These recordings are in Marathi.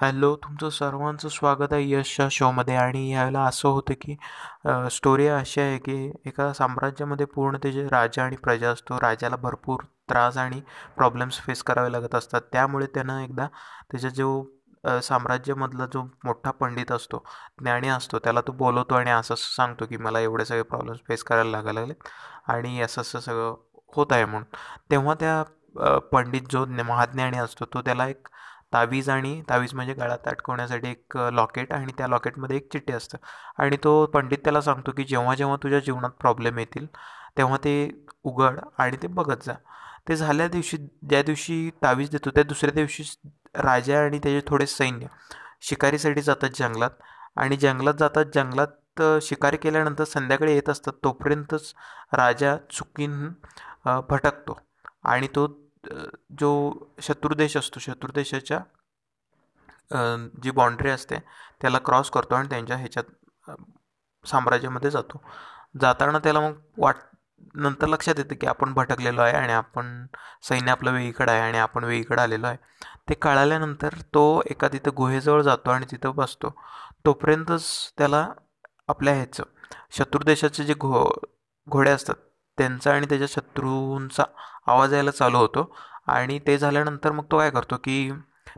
हॅलो तुमचं सर्वांचं स्वागत आहे यशच्या शोमध्ये आणि यावेळेला असं होतं की स्टोरी अशी आहे की एका साम्राज्यामध्ये पूर्ण त्याचे राजा आणि प्रजा असतो. राजाला भरपूर त्रास आणि प्रॉब्लेम्स फेस करावे लागत असतात. त्यामुळे त्यानं एकदा त्याचा जो साम्राज्यामधला जो मोठा पंडित असतो ज्ञानी असतो त्याला तो बोलवतो आणि असं असं सांगतो की मला एवढे सगळे प्रॉब्लेम्स फेस करायला लागायला लागले आणि असं असं सगळं होत आहे म्हणून. तेव्हा त्या पंडित जो महाज्ञानी असतो तो त्याला एक तावीज आणि तावीज म्हणजे गळ्यात अटकवण्यासाठी एक लॉकेट आणि त्या लॉकेटमध्ये एक चिठ्ठी असतं. आणि तो पंडित त्याला सांगतो की जेव्हा जेव्हा तुझ्या जीवनात प्रॉब्लेम येतील तेव्हा ते उघड आणि ते बघत जा. ते झाल्या दिवशी ज्या दिवशी तावीज देतो त्या दुसऱ्या दिवशी राजा आणि त्याचे थोडे सैन्य शिकारीसाठी जातात जंगलात. आणि जंगलात जातात जंगलात शिकारी केल्यानंतर संध्याकाळी येत असतात तोपर्यंतच राजा चुकीन भटकतो. आणि तो जो शत्रुदेश असतो शत्रुदेशाच्या जी बाँड्री असते त्याला क्रॉस करतो आणि त्यांच्या ह्याच्यात साम्राज्यामध्ये जातो. जाताना त्याला मग वाट नंतर लक्षात येतं की आपण भटकलेलो आहे आणि आपण सैन्य आपलं वेगळीकडं आहे आणि आपण वेगळीकडं आलेलो आहे. ते कळाल्यानंतर तो एका तिथं गुहेजवळ जातो आणि तिथं बसतो. तोपर्यंतच त्याला आपल्या ह्याचं शत्रुदेशाचे जे घो घोडे असतात त्यांचा आणि त्याच्या शत्रूंचा आवाज यायला चालू होतो. आणि ते झाल्यानंतर मग तो काय करतो की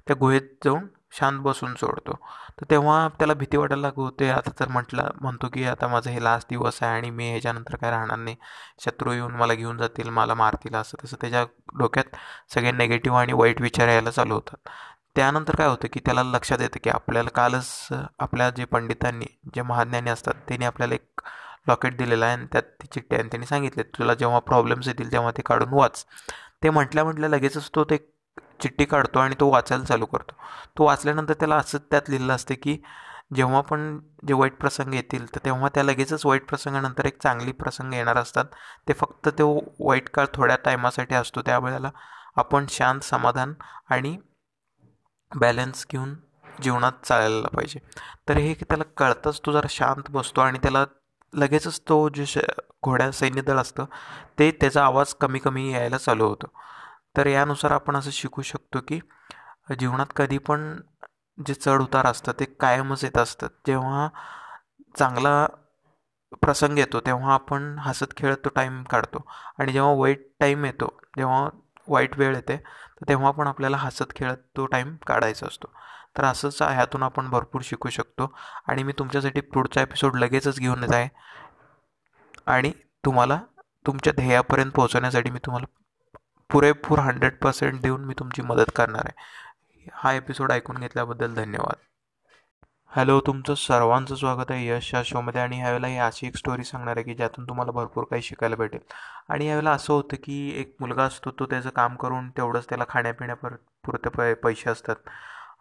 त्या गुहेत जाऊन शांत बसून सोडतो. तर तेव्हा त्याला भीती वाटायला लागू होते. आता तर म्हटलं म्हणतो की आता माझं हे लास्ट दिवस आहे आणि मी ह्याच्यानंतर काय राहणार नाही. शत्रू येऊन मला घेऊन जातील मला मारतील असं तसं त्याच्या डोक्यात सगळे नेगेटिव्ह आणि वाईट विचार यायला चालू होतात. त्यानंतर काय होतं की त्याला लक्षात येतं की आपल्याला कालच आपल्या जे पंडितांनी जे महाज्ञानी असतात त्यांनी आपल्याला एक लॉकेट दिलेलं आहे आणि त्यात ती चिठ्ठी आणि त्यांनी सांगितले तुला जेव्हा प्रॉब्लेम्स येतील तेव्हा ते काढून वाच. ते म्हटल्या म्हटल्या लगेचच तो ते चिठ्ठी काढतो आणि तो वाचायला चालू करतो. तो वाचल्यानंतर त्याला असं त्यात लिहिलं असतं की जेव्हा पण जे वाईट प्रसंग येतील तर तेव्हा त्या लगेचच वाईट प्रसंगानंतर एक चांगली प्रसंग येणार असतात. ते फक्त तो वाईट काळ थोड्या टायमासाठी असतो त्यावेळेला आपण शांत समाधान आणि बॅलन्स घेऊन जीवनात चालायला पाहिजे. तर हे की त्याला कळतंच तो जरा शांत बसतो आणि त्याला लगेचच तो जे श घोड्या सैन्यदळ असतं ते त्याचा आवाज कमी कमी यायला चालू होतो. तर यानुसार आपण असं शिकू शकतो की जीवनात कधी पण जे चढ उतार असतात ते कायमच येत असतात. जेव्हा चांगला प्रसंग येतो तेव्हा आपण हसत खेळत तो टाईम काढतो. आणि जेव्हा वाईट टाईम येतो जेव्हा वाईट वेळ येते तर तेव्हा पण आपल्याला हसत खेळत तो टाईम काढायचा असतो. तर असंच ह्यातून आपण भरपूर शिकू शकतो. आणि मी तुमच्यासाठी पुढचा एपिसोड लगेचच घेऊन येत आहे आणि तुम्हाला तुमच्या ध्येयापर्यंत पोहोचवण्यासाठी मी तुम्हाला पुरेपूर हंड्रेड पर्सेंट देऊन मी तुमची मदत करणार आहे. हा एपिसोड ऐकून घेतल्याबद्दल धन्यवाद. हॅलो तुमचं सर्वांचं स्वागत आहे यश या शोमध्ये आणि ह्यावेळेला ही अशी एक स्टोरी सांगणार आहे की ज्यातून तुम्हाला भरपूर काही शिकायला भेटेल. आणि यावेळेला असं होतं की एक मुलगा असतो तो त्याचं काम करून तेवढंच त्याला खाण्यापिण्यापर पुरते पै पैसे असतात.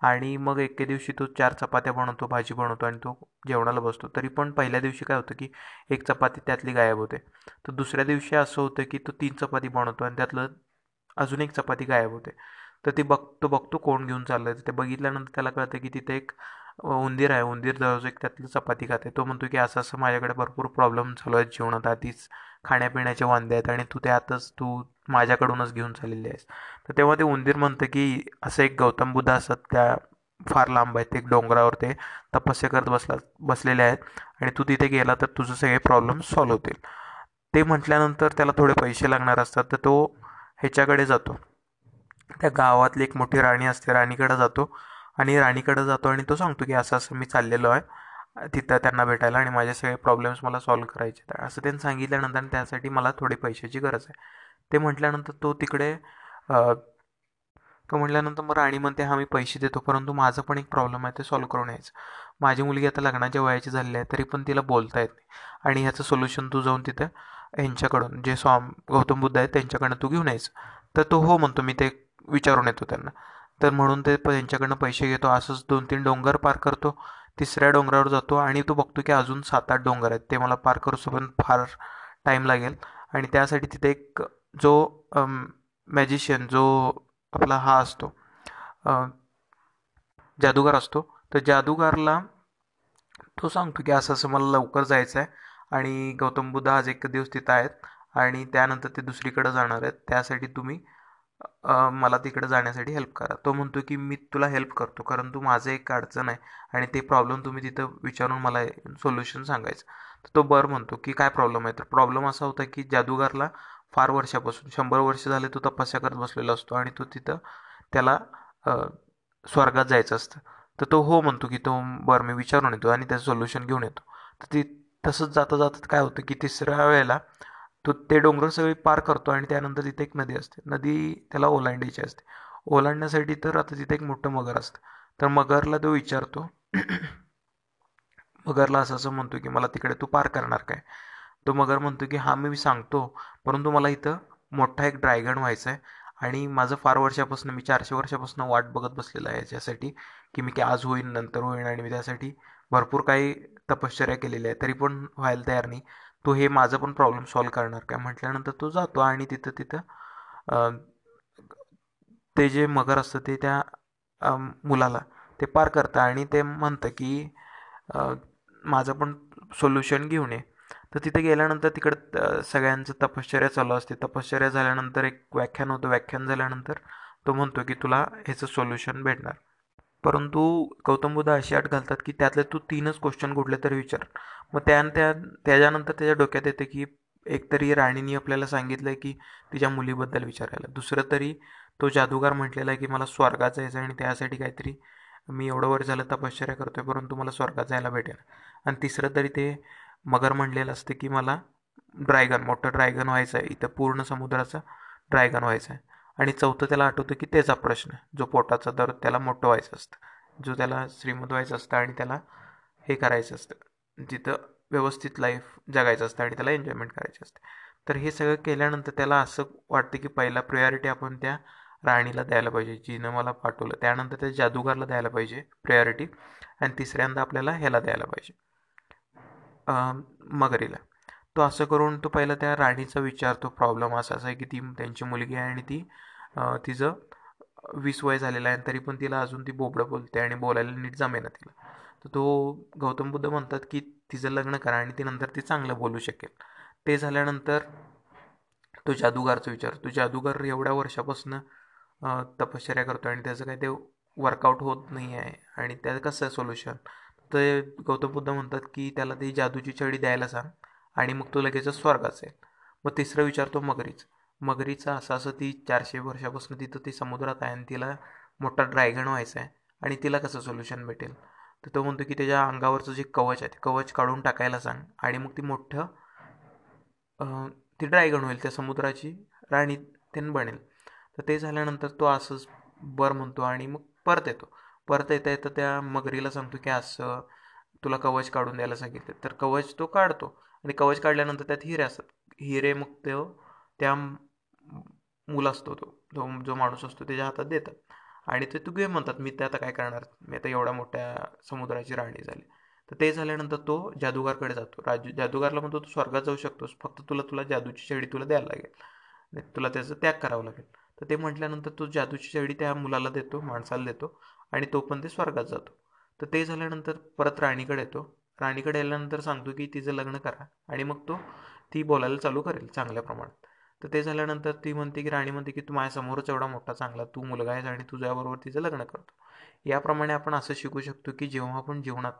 आणि मग एके दिवशी तो चार चपात्या बनवतो भाजी बनवतो आणि तो जेवणाला बसतो. तरी पण पहिल्या दिवशी काय होतं की एक चपाती त्यातली गायब होते. तर दुसऱ्या दिवशी असं होतं की तो तीन चपाती बनवतो आणि त्यातलं अजून एक चपाती गायब होते. तर ती बघतो बघतो कोण घेऊन चाललं आहे ते बघितल्यानंतर त्याला कळतं की तिथे एक उंदीर आहे. उंदीर दररोज एक त्यातलं चपाती खाते. तो म्हणतो की असं असं माझ्याकडे भरपूर प्रॉब्लेम चालू आहेत. जीवनात आधीच खाण्यापिण्याचे वांदे आहेत आणि तू त्यातच तू माझ्याकडूनच घेऊन चाललेली आहेस तर तेव्हा ते उंदीर म्हणतं की असं एक गौतम बुद्ध असत त्या फार लांब आहेत एक डोंगरावर ते तपस्या करत बसला बसलेले आहेत. आणि तू तिथे गेला तर तुझं सगळे प्रॉब्लेम सॉल्व्ह होतील. ते म्हटल्यानंतर त्याला थोडे पैसे लागणार असतात तर तो ह्याच्याकडे जातो. त्या गावातली एक मोठी राणी असते राणीकडे जातो. आणि राणीकडे जातो आणि तो सांगतो की असं असं मी चाललेलो आहे. तिथं त्यांना भेटायला आणि माझे सगळे प्रॉब्लेम्स मला सॉल्व्ह करायचे आहेत. असं त्यांनी सांगितल्यानंतर त्यासाठी मला थोडी पैशाची गरज आहे. ते म्हटल्यानंतर तो तिकडे तो म्हटल्यानंतर मग राणी म्हणते हा मी पैसे देतो परंतु माझं पण एक प्रॉब्लेम आहे ते सॉल्व्ह करून यायचं. माझी मुलगी आता लग्नाच्या वयाची झालेली आहे तरी पण तिला बोलता येत नाही. आणि ह्याचं सोल्युशन तू जाऊन तिथं यांच्याकडून जे स्वाम गौतम बुद्ध आहेत त्यांच्याकडनं तू घेऊन यायचं. तर तो हो म्हणतो मी ते विचारून येतो त्यांना. तर म्हणून ते त्यांच्याकडनं पैसे घेतो असंच दोन तीन डोंगर पार करतो. तिसऱ्या डोंगरावर जातो आणि तो बघतो की अजून सात आठ डोंगर आहेत. ते मला पार पण फार टाईम लागेल. आणि त्यासाठी तिथे एक जो मॅजिशियन जो आपला हा असतो जादूगार असतो तर जादूगारला तो सांगतो की असं असं मला लवकर जायचं आहे आणि गौतम बुद्ध आज एक दिवस तिथं आहेत आणि त्यानंतर ते दुसरीकडे जाणार आहेत. त्यासाठी तुम्ही मला तिकडे जाण्यासाठी हेल्प करा. तो म्हणतो की मी तुला हेल्प करतो कारण तू माझं एक अडचण आहे आणि ते प्रॉब्लेम तुम्ही तिथं विचारून मला सोल्युशन सांगायचं. तर तो बरं म्हणतो की काय प्रॉब्लेम आहे? तर प्रॉब्लेम असा होता की जादूगारला फार वर्षापासून शंभर वर्ष झाले तो तपस्या करत बसलेला असतो आणि तो तिथं त्याला स्वर्गात जायचं असतं. तर तो हो म्हणतो की तो बरं मी विचारून येतो आणि त्याचं सोल्युशन घेऊन येतो. तर ती तसंच जाता जातात काय होतं की तिसऱ्या वेळेला तो ते डोंगर सगळी पार करतो आणि त्यानंतर तिथे एक नदी असते. नदी त्याला ओलांडायची असते. ओलांडण्यासाठी तर आता तिथे एक मोठं मगर असतं. तर मगरला तो विचारतो मगरला असं असं म्हणतो की मला तिकडे तू पार करणार काय? तो मगर म्हणतो की हा मी सांगतो. परंतु मला इथं मोठा एक ड्रायगन व्हायचा आहे आणि माझं फार वर्षापासून मी चारशे वर्षापासून वाट बघत बसलेलं आहे याच्यासाठी की मी की आज होईन नंतर होईन आणि मी त्यासाठी भरपूर काही तपश्चर्या केलेल्या आहे तरी पण व्हायला तयार नाही. तो हे माझं पण प्रॉब्लेम सॉल्व करणार. काय म्हटल्यानंतर तो जातो आणि तिथं तिथं ते जे मगर असतं ते त्या मुलाला ते पार करतं आणि ते म्हणतं की माझं पण सोल्युशन घेऊन ये. तर तिथे गेल्यानंतर तिकडं सगळ्यांचं तपश्चर्या चालू असते. तपश्चर्या झाल्यानंतर एक व्याख्यान होतं. व्याख्यान झाल्यानंतर तो म्हणतो की तुला ह्याचं सोल्युशन भेटणार. परंतु गौतम बुद्ध अशी आठ घालतात की त्यातले तू तीनच क्वेश्चन कुठले तरी विचार. मग त्या त्या त्याच्यानंतर त्याच्या डोक्यात येते की एकतरी राणीने आपल्याला सांगितलं आहे की तिच्या मुलीबद्दल विचारायला. दुसरं तरी तो जादूगार म्हटलेला आहे की मला स्वर्गात जायचं आणि त्यासाठी काहीतरी मी एवढं वर झालं तपश्चर्या करतोय परंतु मला स्वर्गात जायला भेटेल आणि तिसरं तरी ते मगर म्हणलेलं असतं की मला ड्रॅगन मोठं ड्रॅगन व्हायचं आहे. इथं पूर्ण समुद्राचा ड्रॅगन व्हायचं आहे. आणि चौथं त्याला आठवतं की त्याचा प्रश्न जो पोटाचा दर त्याला मोठं व्हायचं असतं. जो त्याला श्रीमंत व्हायचं असतं आणि त्याला हे करायचं असतं. जिथं व्यवस्थित लाईफ जगायचं असतं आणि त्याला एन्जॉयमेंट करायची असते. तर हे सगळं केल्यानंतर त्याला असं वाटतं की पहिला प्रायोरिटी आपण त्या राणीला द्यायला पाहिजे जिनं मला पाठवलं. त्यानंतर त्या जादूगारला द्यायला पाहिजे प्रायोरिटी आणि तिसऱ्यांदा आपल्याला ह्याला द्यायला पाहिजे. मगरीला. तो असं करून तो पहिला त्या राणीचा विचारतो प्रॉब्लेम असा आहे की ती त्यांची मुलगी आहे आणि ती तिचं वीस वय झालेलं आहे तरी पण तिला अजून ती बोबडं बोलते आणि बोलायला नीट जमेना तिला. तर तो गौतम बुद्ध म्हणतात की तिचं लग्न करा आणि ती नंतर ती चांगलं बोलू शकेल. ते झाल्यानंतर तो जादूगारचा विचार तो जादूगार एवढ्या वर्षापासून तपश्चर्या करतो आणि त्याचं काही ते वर्कआउट होत नाही आहे आणि त्याचं कसं आहे सोल्युशन ते गौतम बुद्ध म्हणतात की त्याला ती जादूची छडी द्यायला सांग आणि मग तो लगेच स्वर्गात जाईल. मग तिसरं विचारतो मगरीच. मगरीचा असं असं ती चारशे वर्षापासून तिथं ती समुद्रात आहे आणि तिला मोठा ड्रायगन व्हायचा आहे आणि तिला कसं सोल्युशन भेटेल? तर तो म्हणतो की त्याच्या अंगावरचं जे कवच आहे ते कवच काढून टाकायला सांग आणि मग ती मोठं ती ड्रायगन होईल त्या समुद्राची राणी त्यानं बनेल. तर ते झाल्यानंतर तो असंच बर म्हणतो आणि मग परत येतो. परत येता येतं त्या मगरीला सांगतो की असं तुला कवच काढून द्यायला सांगितलं. तर कवच तो काढतो आणि कवच काढल्यानंतर त्यात हिरे असतात. हिरे मग तो त्या मूल असतो तो जो जो माणूस असतो त्याच्या हातात देतात. आणि ते तू घे म्हणतात मी ते आता काय करणार? मी आता एवढ्या मोठ्या समुद्राची राणी झाली. तर ते झाल्यानंतर तो जादूगारकडे जातो. राजू जादूगारला म्हणतो तू स्वर्गात जाऊ शकतोस. फक्त तुला तुला जादूची शेळी तुला द्यायला लागेल. तुला त्याचं त्याग करावं लागेल. तर ते म्हटल्यानंतर तो जादूची शेळी त्या मुलाला देतो माणसाला देतो. आणि तो पण ते स्वर्गात जातो. तर ते झाल्यानंतर परत राणीकडे येतो. राणीकडे आल्यानंतर सांगतो की तिचं लग्न करा. आणि मग तो ती बोलायला चालू करेल चांगल्या प्रमाणात. तर ते झाल्यानंतर ती म्हणते की राणी म्हणते की तू माझ्यासमोरच एवढा मोठा चांगला तू मुलगा आहेस आणि तुझ्याबरोबर तिचं लग्न करतो. याप्रमाणे आपण असं शिकू शकतो की जेव्हा आपण जीवनात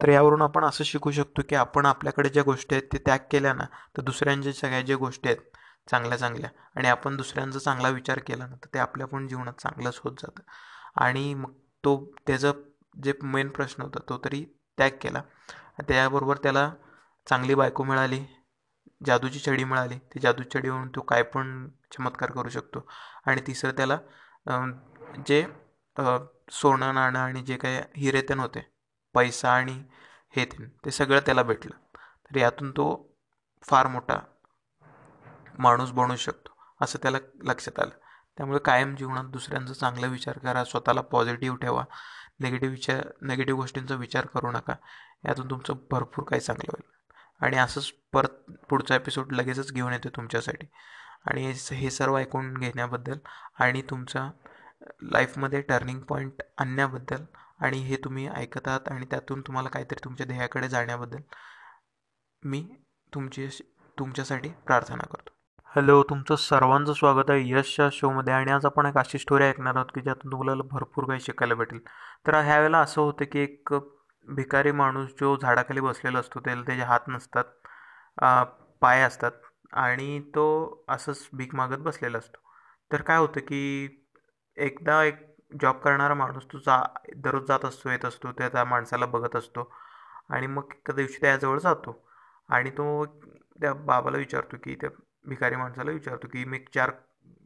तर यावरून आपण असं शिकू शकतो की आपण आपल्याकडे ज्या गोष्टी आहेत ते त्याग केल्या ना तर दुसऱ्यांच्या सगळ्या ज्या गोष्टी आहेत चांगल्या चांगल्या. आणि आपण दुसऱ्यांचा चांगला विचार केला ना तर ते आपल्या पण जीवनात चांगलंच होत जातं. आणि मग तो त्याचं जे मेन प्रश्न होता तो तरी त्याग केला. त्याबरोबर त्याला चांगली बायको मिळाली जादूची छडी मिळाली. ती जादूची छडी होऊन तो काय पण चमत्कार करू शकतो. आणि तिसरं त्याला जे सोनं नाणं आणि जे काही हिरेतन होते पैसा आणि हे ते सगळं त्याला भेटलं. तर यातून तो फार मोठा माणूस बनू शकतो असं त्याला लक्षात आलं. त्यामुळे कायम जीवनात दुसऱ्यांचा चांगला विचार करा स्वतःला पॉझिटिव्ह ठेवा. नेगेटिव्ह विचार नेगेटिव्ह गोष्टींचा विचार करू नका. यातून तुमचं भरपूर काही चांगलं होईल. आणि असंच परत पुढचा एपिसोड लगेचच घेऊन येतो तुमच्यासाठी. आणि हे सर्व ऐकून घेण्याबद्दल आणि तुमचा लाईफमध्ये टर्निंग पॉईंट आणण्याबद्दल आणि हे तुम्ही ऐकत आहात आणि त्यातून तुम्हाला काहीतरी तुमच्या ध्येयाकडे जाण्याबद्दल मी तुमची तुमच्यासाठी प्रार्थना करतो. हॅलो तुमचं सर्वांचं स्वागत आहे यशच्या शोमध्ये आणि आज आपण एक अशी स्टोरी ऐकणार आहोत की ज्यातून तुम्हाला भरपूर काही शिकायला भेटेल. तर ह्या वेळेला असं होतं की एक भिकारी माणूस जो झाडाखाली बसलेला असतो त्याला त्याचे हात नसतात पाय असतात आणि तो असंच भीक मागत बसलेला असतो. तर काय होतं की एकदा एक जॉब करणारा माणूस तो जा दररोज जात असतो येत असतो त्या त्या माणसाला बघत असतो आणि मग एका दिवशी त्याजवळ जातो आणि तो त्या बाबाला विचारतो की त्या भिकारी माणसाला विचारतो की मी चार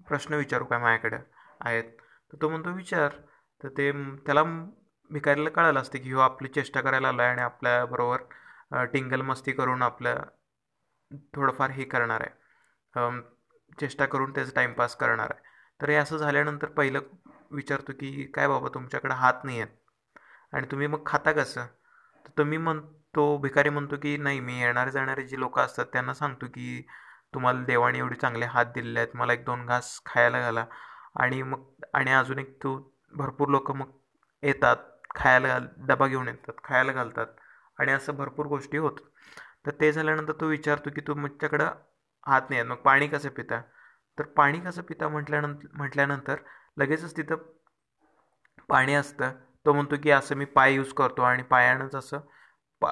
प्रश्न विचारू काय माझ्याकडे आहेत? तर तो म्हणतो विचार. तर ते त्याला भिकारीला कळालं असते की हो आपली चेष्टा करायला आला आहे आणि आपल्याबरोबर टिंगल मस्ती करून आपल्या थोडंफार हे करणार आहे. चेष्टा करून त्याचं टाईमपास करणार आहे. तर हे असं झाल्यानंतर पहिलं विचारतो की काय बाबा तुमच्याकडे हात नाही आहेत आणि तुम्ही मग खाता कसं? तर तुम्ही म्हण तो भिकारी म्हणतो की नाही मी येणारे जाणारे जे लोक असतात त्यांना सांगतो की तुम्हाला देवाने एवढे चांगले हात दिलेले आहेत. मला एक दोन घास खायला घाला. आणि मग आणि अजून एक तू भरपूर लोक मग येतात खायला घाल डबा घेऊन येतात खायला घालतात. आणि असं भरपूर गोष्टी होत. तर ते झाल्यानंतर तो विचारतो की तुमच्याकडं हात नाही आहेत. मग पाणी कसं पिता? तर पाणी कसं पिता म्हटल्यानंतर म्हटल्यानंतर लगेचच तिथं पाणी असतं. तो म्हणतो की असं मी पाय यूज करतो आणि पायानंच असं पा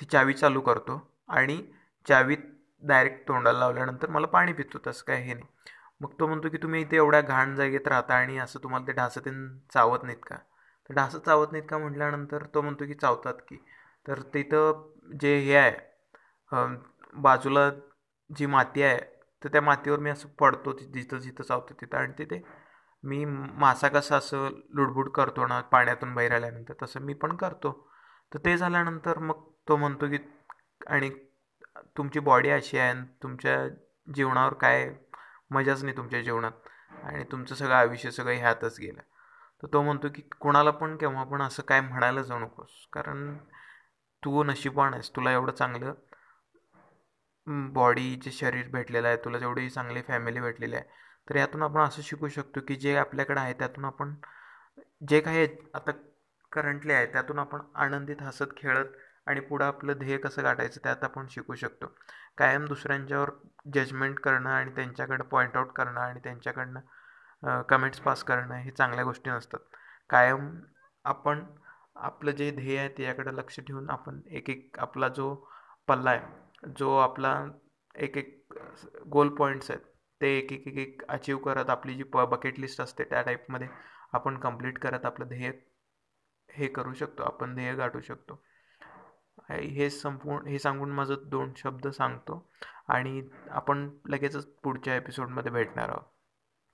ती चावी चालू करतो. आणि चावीत डायरेक्ट तोंडाला लावल्यानंतर मला पाणी पितो तसं काय हे नाही. मग तो म्हणतो की तुम्ही इथे एवढ्या घाण जागेत राहता आणि असं तुम्हाला ते ढासं ते चावत नाहीत का? तर ढासं चावत नाहीत का म्हटल्यानंतर तो म्हणतो की चावतात की. तर तिथं जे हे आहे बाजूला जी माती आहे तर त्या मातीवर मी असं पडतो जिथं जिथं चावतो तिथं. आणि तिथे मी मासा कसा असं लुडबुड करतो ना पाण्यातून बाहेर आल्यानंतर तसं मी पण करतो. तर ते झाल्यानंतर मग तो म्हणतो की आणि तुमची बॉडी अशी आहे आणि तुमच्या जीवनावर काय मजाच नाही तुमच्या जीवनात. आणि तुमचं सगळं आयुष्य सगळं ह्यातच गेलं. तर तो म्हणतो की कोणाला पण केव्हा पण असं काय म्हणायला जाऊ नकोस. कारण तू नशीबवान आहेस. तुला एवढं चांगलं बॉडीचे शरीर भेटलेलं आहे. तुला जेवढी चांगली फॅमिली भेटलेली आहे. तर यातून आपण असं शिकू शकतो की जे आपल्याकडे आहे त्यातून आपण जे काही आता करंटली आहे त्यातून आपण आनंदित हसत खेळत आणि पुढं आपलं ध्येय कसं गाठायचं त्यात आपण शिकू शकतो. कायम दुसऱ्यांच्यावर जजमेंट करणं आणि त्यांच्याकडं पॉईंट आऊट करणं आणि त्यांच्याकडनं कमेंट्स पास करणं हे चांगल्या गोष्टी नसतात. कायम आपण आपलं जे ध्येय आहे त्याच्याकडे लक्ष ठेवून आपण एक एक आपला जो पल्ला आहे जो आपला एक एक गोल पॉईंट्स आहेत ते एक एक एक एक अचीव करत आपली जी प बकेट लिस्ट असते त्या टाईपमध्ये आपण कंप्लीट करत आपलं ध्येय हे करू शकतो आपण ध्येय गाठू शकतो. हे संपूर्ण हे सांगून माझं दोन शब्द सांगतो. आणि आपण लगेचच पुढच्या एपिसोडमध्ये भेटणार आहोत.